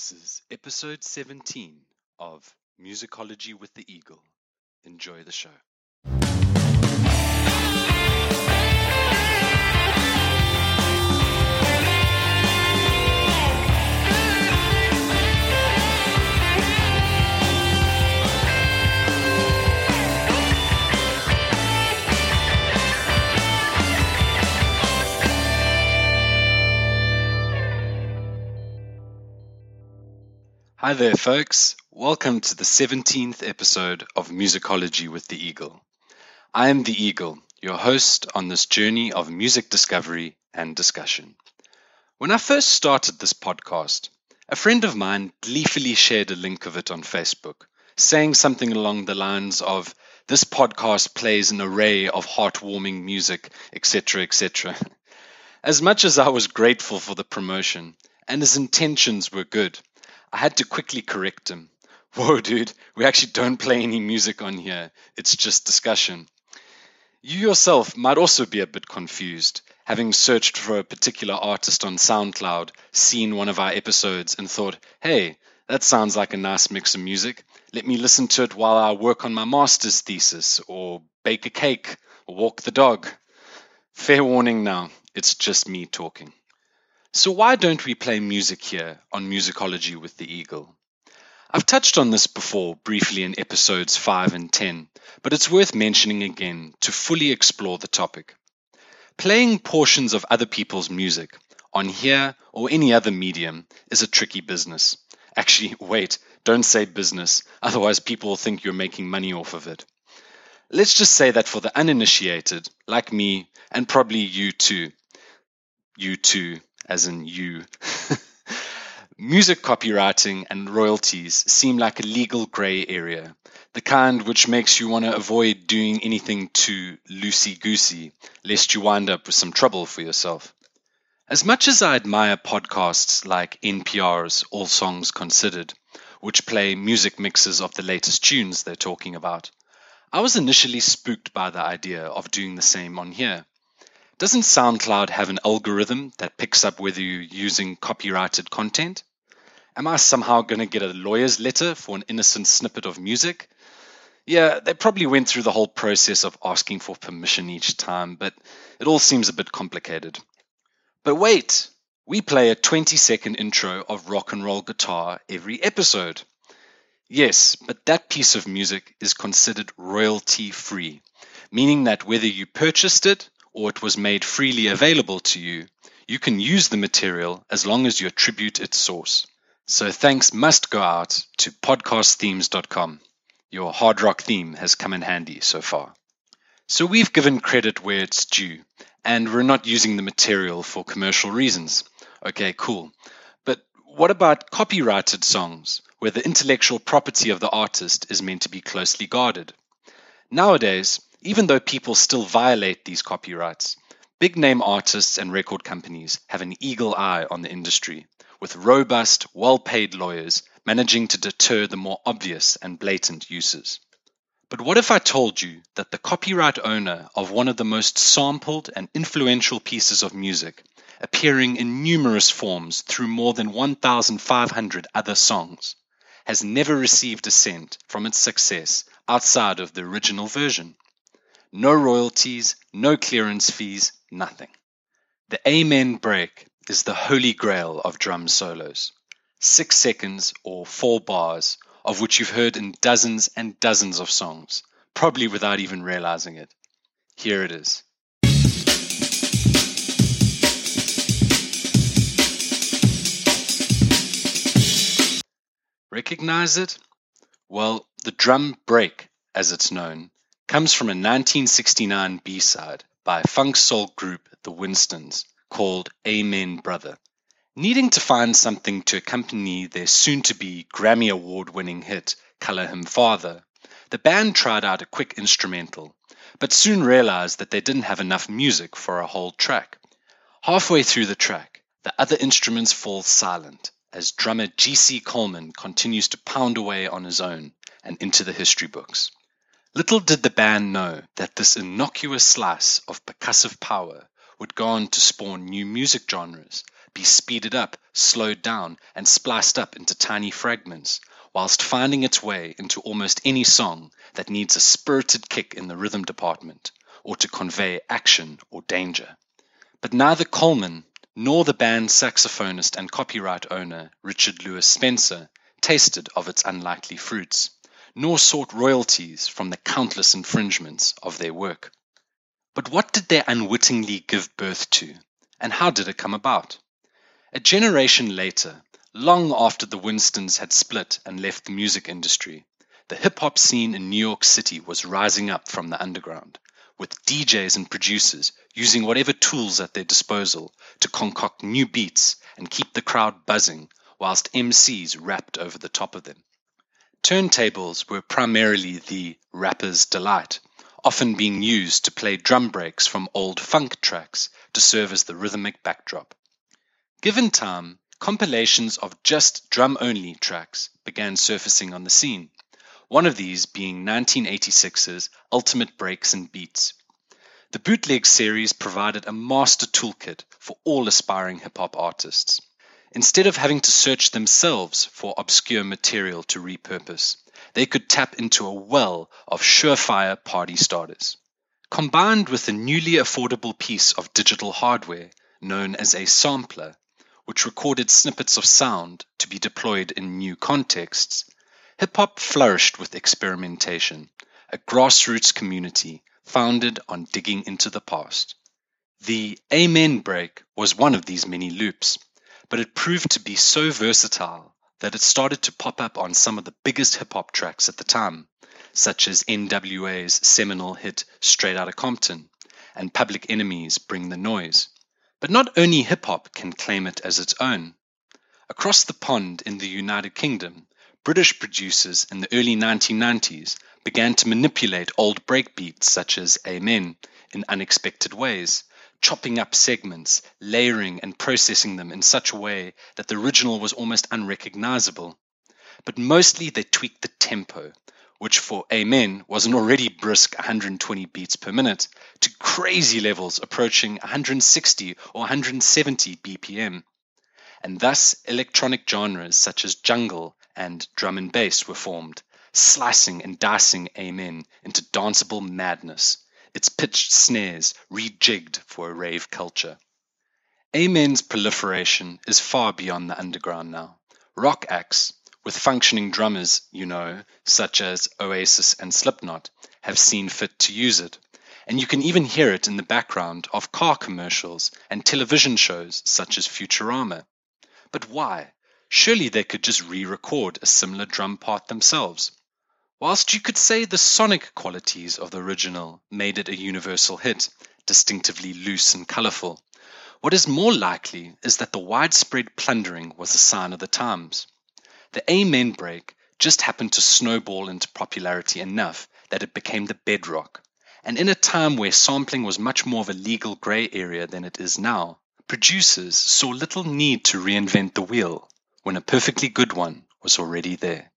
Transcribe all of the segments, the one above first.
This is episode 17 of Musicology with the Eagle. Enjoy the show. Hi there, folks. Welcome to the 17th episode of Musicology with the Eagle. I am the Eagle, your host on this journey of music discovery and discussion. When I first started this podcast, a friend of mine gleefully shared a link of it on Facebook, saying something along the lines of, This podcast plays an array of heartwarming music, etc., etc. As much as I was grateful for the promotion, and his intentions were good, I had to quickly correct him. Whoa, dude, we actually don't play any music on here. It's just discussion. You yourself might also be a bit confused, having searched for a particular artist on SoundCloud, seen one of our episodes, and thought, hey, that sounds like a nice mix of music. Let me listen to it while I work on my master's thesis, or bake a cake, or walk the dog. Fair warning now, it's just me talking. So, why don't we play music here on Musicology with the Eagle? I've touched on this before briefly in episodes 5 and 10, but it's worth mentioning again to fully explore the topic. Playing portions of other people's music on here or any other medium is a tricky business. Actually, wait, don't say business, otherwise, people will think you're making money off of it. Let's just say that for the uninitiated, like me, and probably you too, you too, as in you. Music copyrighting and royalties seem like a legal grey area, the kind which makes you want to avoid doing anything too loosey goosey, lest you wind up with some trouble for yourself. As much as I admire podcasts like NPR's All Songs Considered, which play music mixes of the latest tunes they're talking about, I was initially spooked by the idea of doing the same on here. Doesn't SoundCloud have an algorithm that picks up whether you're using copyrighted content? Am I somehow going to get a lawyer's letter for an innocent snippet of music? Yeah, they probably went through the whole process of asking for permission each time, but it all seems a bit complicated. But wait, we play a 20 second intro of rock and roll guitar every episode. Yes, but that piece of music is considered royalty free, meaning that whether you purchased it or it was made freely available to you, you can use the material as long as you attribute its source. So thanks must go out to podcastthemes.com. Your hard rock theme has come in handy so far. So we've given credit where it's due, and we're not using the material for commercial reasons. Okay, cool. But what about copyrighted songs, where the intellectual property of the artist is meant to be closely guarded? Nowadays, even though people still violate these copyrights, big name artists and record companies have an eagle eye on the industry, with robust, well paid lawyers managing to deter the more obvious and blatant uses. But what if I told you that the copyright owner of one of the most sampled and influential pieces of music, appearing in numerous forms through more than 1,500 other songs, has never received a cent from its success outside of the original version? No royalties, no clearance fees, nothing. The Amen break is the holy grail of drum solos. Six seconds or four bars, of which you've heard in dozens and dozens of songs, probably without even realizing it. Here it is. Recognize it? Well, the drum break, as it's known, comes from a 1969 B-side by funk soul group The Winstons called Amen Brother. Needing to find something to accompany their soon to be Grammy Award winning hit, Color Him Father, the band tried out a quick instrumental, but soon realized that they didn't have enough music for a whole track. Halfway through the track, the other instruments fall silent as drummer G.C. Coleman continues to pound away on his own and into the history books. Little did the band know that this innocuous slice of percussive power would go on to spawn new music genres be speeded up, slowed down, and spliced up into tiny fragments, whilst finding its way into almost any song that needs a spirited kick in the rhythm department, or to convey action or danger. But neither Coleman nor the band's saxophonist and copyright owner, Richard Lewis Spencer, tasted of its unlikely fruits, nor sought royalties from the countless infringements of their work. But what did they unwittingly give birth to, and how did it come about? A generation later, long after the Winstons had split and left the music industry, the hip hop scene in New York City was rising up from the underground with DJs and producers using whatever tools at their disposal to concoct new beats and keep the crowd buzzing whilst MCs rapped over the top of them. Turntables were primarily the rapper's delight, often being used to play drum breaks from old funk tracks to serve as the rhythmic backdrop. Given time, compilations of just drum only tracks began surfacing on the scene one of these being 1986's Ultimate Breaks and Beats. The bootleg series provided a master toolkit for all aspiring hip hop artists. Instead of having to search themselves for obscure material to repurpose, they could tap into a well of surefire party starters. Combined with a newly affordable piece of digital hardware known as a sampler, which recorded snippets of sound to be deployed in new contexts, Hip hop flourished with experimentation, a grassroots community founded on digging into the past. The Amen break was one of these many loops, but it proved to be so versatile that it started to pop up on some of the biggest hip hop tracks at the time, such as NWA's seminal hit Straight Outta Compton and Public Enemy's Bring the Noise. But not only hip hop can claim it as its own. Across the pond in the United Kingdom, British producers in the early 1990s began to manipulate old breakbeats such as Amen in unexpected ways, chopping up segments, layering and processing them in such a way that the original was almost unrecognizable. But mostly they tweaked the tempo, which for Amen was an already brisk 120 beats per minute, to crazy levels approaching 160 or 170 BPM. And thus electronic genres such as jungle and drum and bass were formed, slicing and dicing Amen into danceable madness, its pitched snares rejigged for a rave culture. Amen's proliferation is far beyond the underground now. Rock acts, with functioning drummers, you know, such as Oasis and Slipknot, have seen fit to use it. And you can even hear it in the background of car commercials and television shows such as Futurama. But why? Surely they could just re record a similar drum part themselves. Whilst you could say the sonic qualities of the original made it a universal hit, distinctively loose and colourful, what is more likely is that the widespread plundering was a sign of the times. The Amen break just happened to snowball into popularity enough that it became the bedrock. And in a time where sampling was much more of a legal grey area than it is now, producers saw little need to reinvent the wheel when a perfectly good one was already there.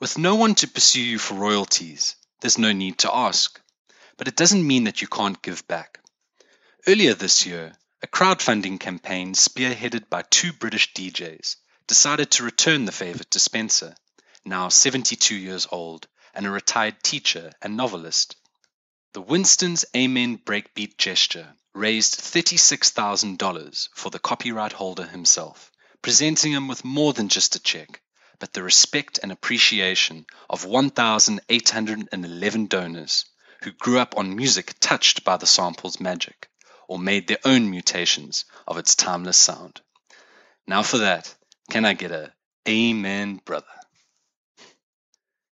With no one to pursue you for royalties, there's no need to ask. But it doesn't mean that you can't give back. Earlier this year, a crowdfunding campaign spearheaded by two British DJs decided to return the favor to Spencer, now 72 years old and a retired teacher and novelist. The Winston's Amen breakbeat gesture raised $36,000 for the copyright holder himself presenting him with more than just a check, but the respect and appreciation of 1,811 donors who grew up on music touched by the sample's magic or made their own mutations of its timeless sound. Now, for that, can I get a Amen, brother?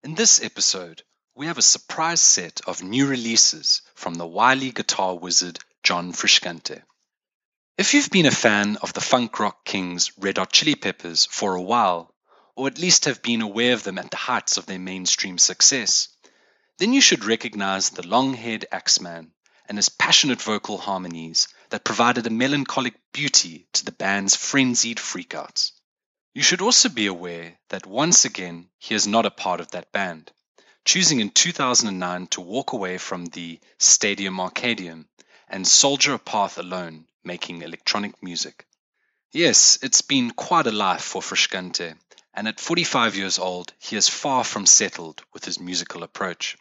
In this episode, we have a surprise set of new releases from the wily guitar wizard John Frusciante. If you've been a fan of the funk rock kings Red Hot Chili Peppers for a while, or at least have been aware of them at the heights of their mainstream success, then you should recognize the long haired Axeman and his passionate vocal harmonies that provided a melancholic beauty to the band's frenzied freakouts. You should also be aware that once again he is not a part of that band, choosing in 2009 to walk away from the Stadium Arcadium and soldier a path alone making electronic music. Yes, it's been quite a life for Frusciante, and at 45 years old, he is far from settled with his musical approach.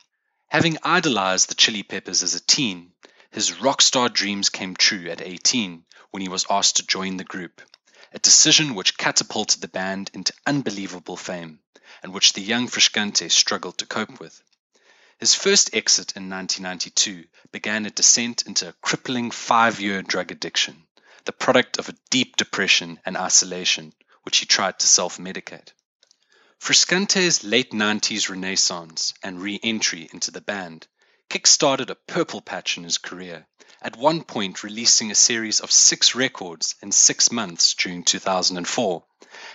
Having idolized the Chili Peppers as a teen, his rock star dreams came true at 18 when he was asked to join the group, a decision which catapulted the band into unbelievable fame, and which the young Frusciante struggled to cope with. His first exit in 1992 began a descent into a crippling five year drug addiction, the product of a deep depression and isolation, which he tried to self medicate. Frusciante's late 90s renaissance and re entry into the band kick-started a purple patch in his career, at one point releasing a series of six records in six months during 2004,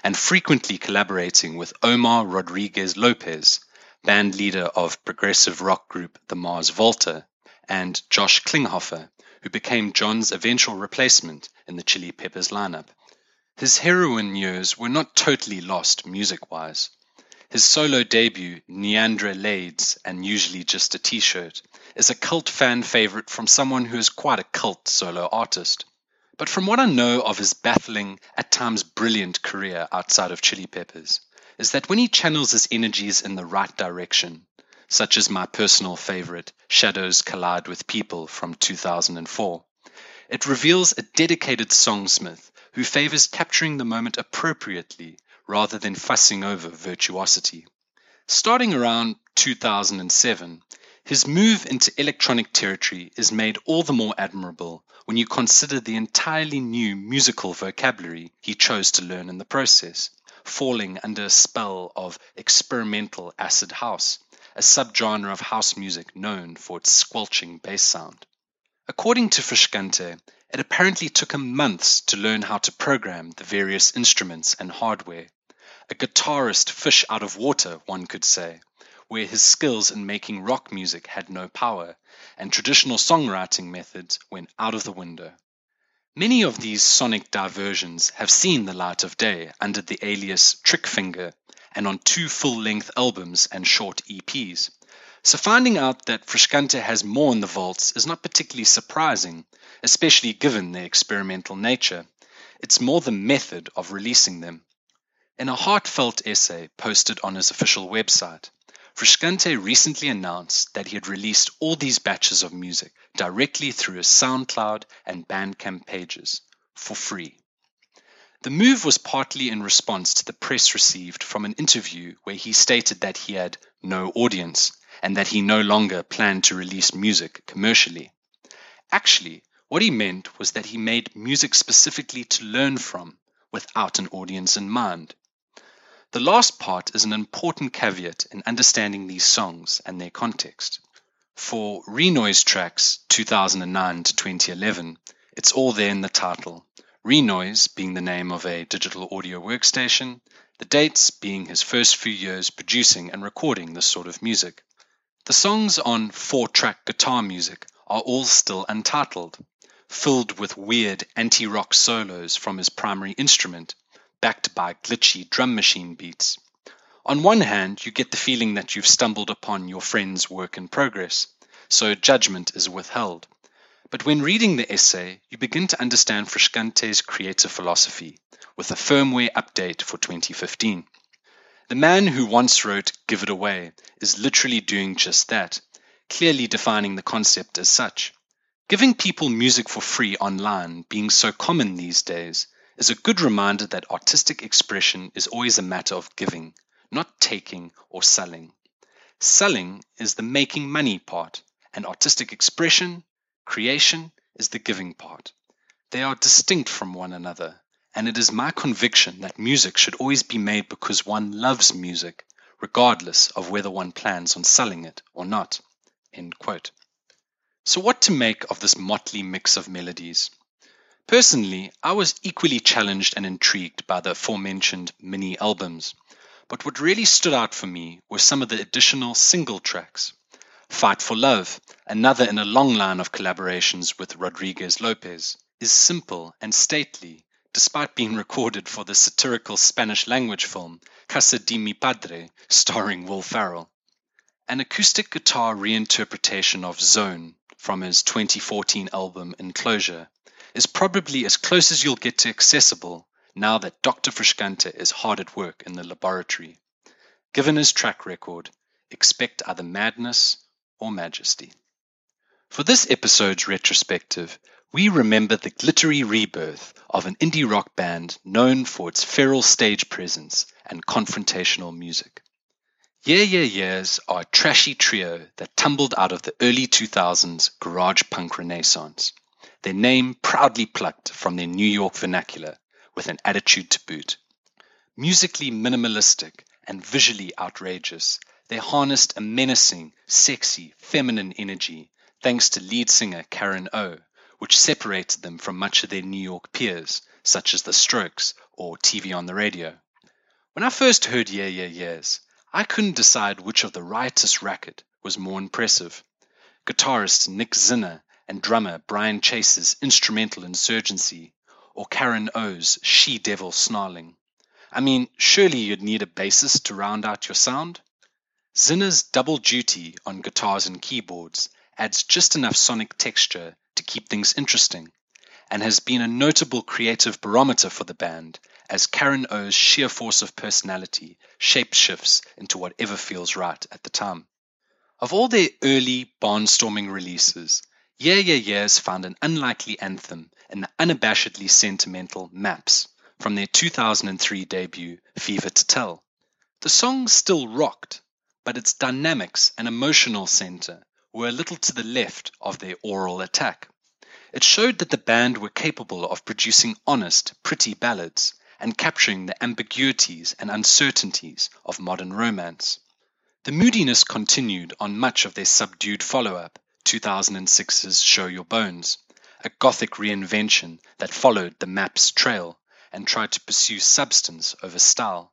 and frequently collaborating with Omar Rodriguez Lopez, band leader of progressive rock group the Mars Volta, and Josh Klinghoffer, who became John's eventual replacement in the Chili Peppers lineup. His heroin years were not totally lost music wise. His solo debut, Niandra LaDes and Usually Just a T-Shirt, is a cult fan favorite from someone who is quite a cult solo artist. But from what I know of his baffling, at times brilliant career outside of Chili Peppers, is that when he channels his energies in the right direction, such as my personal favorite, Shadows Collide with People from 2004, it reveals a dedicated songsmith who favors capturing the moment appropriately rather than fussing over virtuosity. Starting around 2007, his move into electronic territory is made all the more admirable when you consider the entirely new musical vocabulary he chose to learn in the process, falling under a spell of experimental acid house, a subgenre of house music known for its squelching bass sound. According to Frusciante, it apparently took him months to learn how to program the various instruments and hardware, a guitarist fish out of water, one could say, where his skills in making rock music had no power, and traditional songwriting methods went out of the window. Many of these sonic diversions have seen the light of day under the alias Trickfinger and on two full length albums and short EPs. So finding out that Frusciante has more in the vaults is not particularly surprising, especially given their experimental nature. It's more the method of releasing them. In a heartfelt essay posted on his official website, Frusciante recently announced that he had released all these batches of music directly through his SoundCloud and Bandcamp pages for free. The move was partly in response to the press received from an interview where he stated that he had no audience and that he no longer planned to release music commercially. Actually, what he meant was that he made music specifically to learn from without an audience in mind. The last part is an important caveat in understanding these songs and their context. For Renoise tracks 2009 to 2011, it's all there in the title. Renoise being the name of a digital audio workstation, the dates being his first few years producing and recording this sort of music. The songs on four track guitar music are all still untitled, filled with weird anti rock solos from his primary instrument backed by glitchy drum machine beats. On one hand, you get the feeling that you've stumbled upon your friend's work in progress, so judgment is withheld. But when reading the essay, you begin to understand Frusciante's creative philosophy with a firmware update for 2015. The man who once wrote Give It Away is literally doing just that, clearly defining the concept as such. Giving people music for free online being so common these days is a good reminder that artistic expression is always a matter of giving, not taking or selling. Selling is the making money part, and artistic expression, creation, is the giving part. They are distinct from one another, and it is my conviction that music should always be made because one loves music, regardless of whether one plans on selling it or not. So, what to make of this motley mix of melodies? Personally, I was equally challenged and intrigued by the aforementioned mini albums, but what really stood out for me were some of the additional single tracks. Fight for Love, another in a long line of collaborations with Rodriguez Lopez, is simple and stately, despite being recorded for the satirical Spanish language film Casa de mi Padre, starring Will Ferrell. An acoustic guitar reinterpretation of Zone from his 2014 album Enclosure is probably as close as you'll get to accessible now that Dr. Frusciante is hard at work in the laboratory. Given his track record, expect either madness or majesty. For this episode's retrospective, we remember the glittery rebirth of an indie rock band known for its feral stage presence and confrontational music. Yeah Yeah Yeahs are a trashy trio that tumbled out of the early 2000s garage punk renaissance. Their name proudly plucked from their New York vernacular with an attitude to boot. Musically minimalistic and visually outrageous, they harnessed a menacing, sexy, feminine energy thanks to lead singer Karen O, which separated them from much of their New York peers, such as The Strokes or TV on the radio. When I first heard Yeah Yeah Yeahs, I couldn't decide which of the riotous racket was more impressive. Guitarist Nick Zinner and drummer Brian Chase's instrumental insurgency, or Karen O's she devil snarling. I mean, surely you'd need a bassist to round out your sound? Zinner's double duty on guitars and keyboards adds just enough sonic texture to keep things interesting, and has been a notable creative barometer for the band as Karen O's sheer force of personality shapeshifts into whatever feels right at the time. Of all their early barnstorming releases, Yeah Yeah Yeahs found an unlikely anthem in the unabashedly sentimental Maps from their 2003 debut Fever to Tell. The song still rocked, but its dynamics and emotional center were a little to the left of their aural attack. It showed that the band were capable of producing honest, pretty ballads and capturing the ambiguities and uncertainties of modern romance. The moodiness continued on much of their subdued follow up, 2006's Show Your Bones, a gothic reinvention that followed the map's trail and tried to pursue substance over style.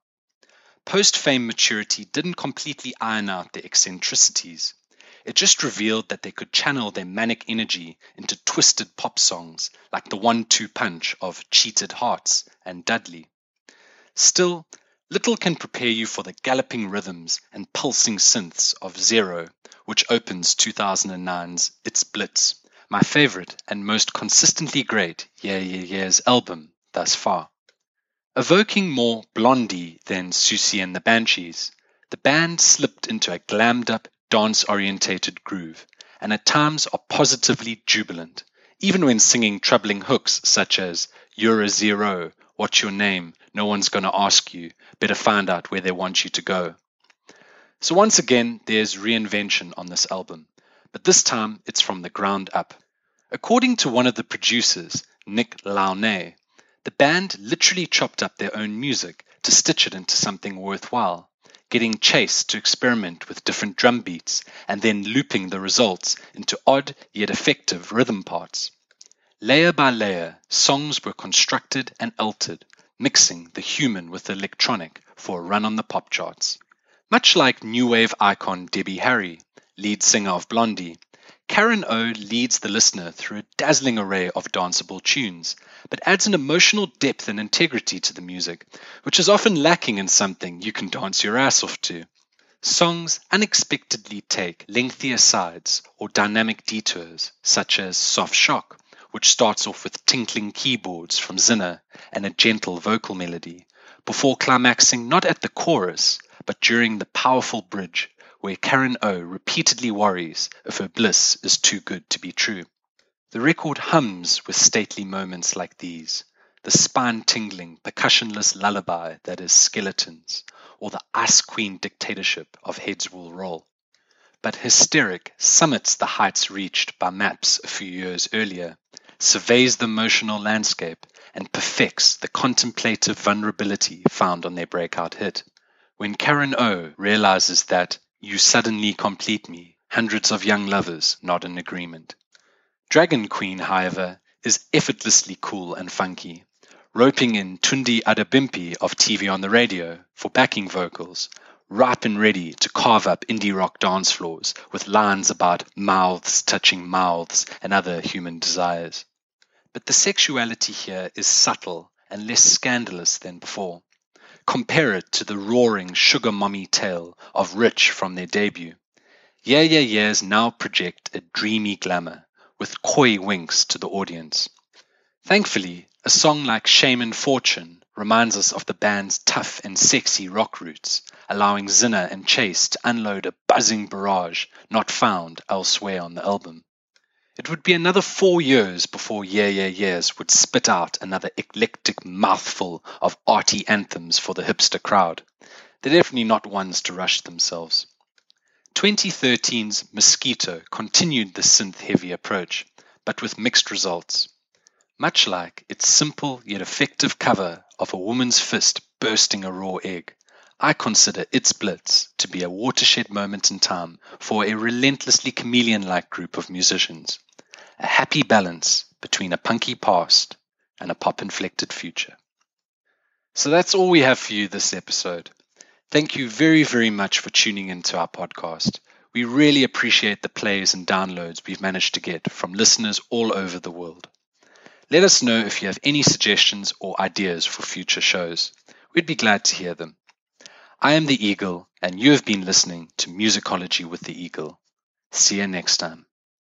Post fame maturity didn't completely iron out their eccentricities. It just revealed that they could channel their manic energy into twisted pop songs like the one two punch of Cheated Hearts and Dudley. Still, little can prepare you for the galloping rhythms and pulsing synths of Zero, which opens 2009's It's Blitz, my favorite and most consistently great Yeah Yeah Yeahs album thus far. Evoking more Blondie than Siouxsie and the Banshees, the band slipped into a glammed up dance orientated groove, and at times are positively jubilant, even when singing troubling hooks such as You're a zero, what's your name, no one's gonna ask you, better find out where they want you to go. So once again, there's reinvention on this album, but this time it's from the ground up. According to one of the producers, Nick Launay, the band literally chopped up their own music to stitch it into something worthwhile getting Chase to experiment with different drum beats and then looping the results into odd yet effective rhythm parts. Layer by layer, songs were constructed and altered, mixing the human with the electronic for a run on the pop charts. Much like new wave icon Debbie Harry, lead singer of Blondie, Karen O leads the listener through a dazzling array of danceable tunes, but adds an emotional depth and integrity to the music, which is often lacking in something you can dance your ass off to. Songs unexpectedly take lengthier sides or dynamic detours, such as Soft Shock, which starts off with tinkling keyboards from Zinner and a gentle vocal melody, before climaxing not at the chorus, but during the powerful bridge where Karen O repeatedly worries if her bliss is too good to be true. The record hums with stately moments like these, the spine tingling, percussionless lullaby that is Skeletons, or the Ice Queen dictatorship of Heads Will Roll. But Hysteric summits the heights reached by Maps a few years earlier, surveys the emotional landscape, and perfects the contemplative vulnerability found on their breakout hit. When Karen O realizes that you suddenly complete me. Hundreds of young lovers nod in agreement. Dragon Queen, however, is effortlessly cool and funky, roping in Tunde Adebimpe of TV on the Radio for backing vocals, ripe and ready to carve up indie rock dance floors with lines about mouths touching mouths and other human desires. But the sexuality here is subtle and less scandalous than before. Compare it to the roaring sugar mummy tale of Rich from their debut. Yeah Yeah Yeahs now project a dreamy glamour with coy winks to the audience. Thankfully, a song like Shame and Fortune, reminds us of the band's tough and sexy rock roots, allowing Zinner and Chase to unload a buzzing barrage not found elsewhere on the album. It would be another four years before Yeah Yeah Yeahs would spit out another eclectic mouthful of arty anthems for the hipster crowd. They're definitely not ones to rush themselves. 2013's Mosquito continued the synth heavy approach, but with mixed results. Much like its simple yet effective cover of a woman's fist bursting a raw egg, I consider its blitz to be a watershed moment in time for a relentlessly chameleon like group of musicians, a happy balance between a punky past and a pop inflected future. So that's all we have for you this episode. Thank you very, very much for tuning into our podcast. We really appreciate the plays and downloads we've managed to get from listeners all over the world. Let us know if you have any suggestions or ideas for future shows. We'd be glad to hear them. I am the Eagle, and you have been listening to Musicology with the Eagle. See you next time.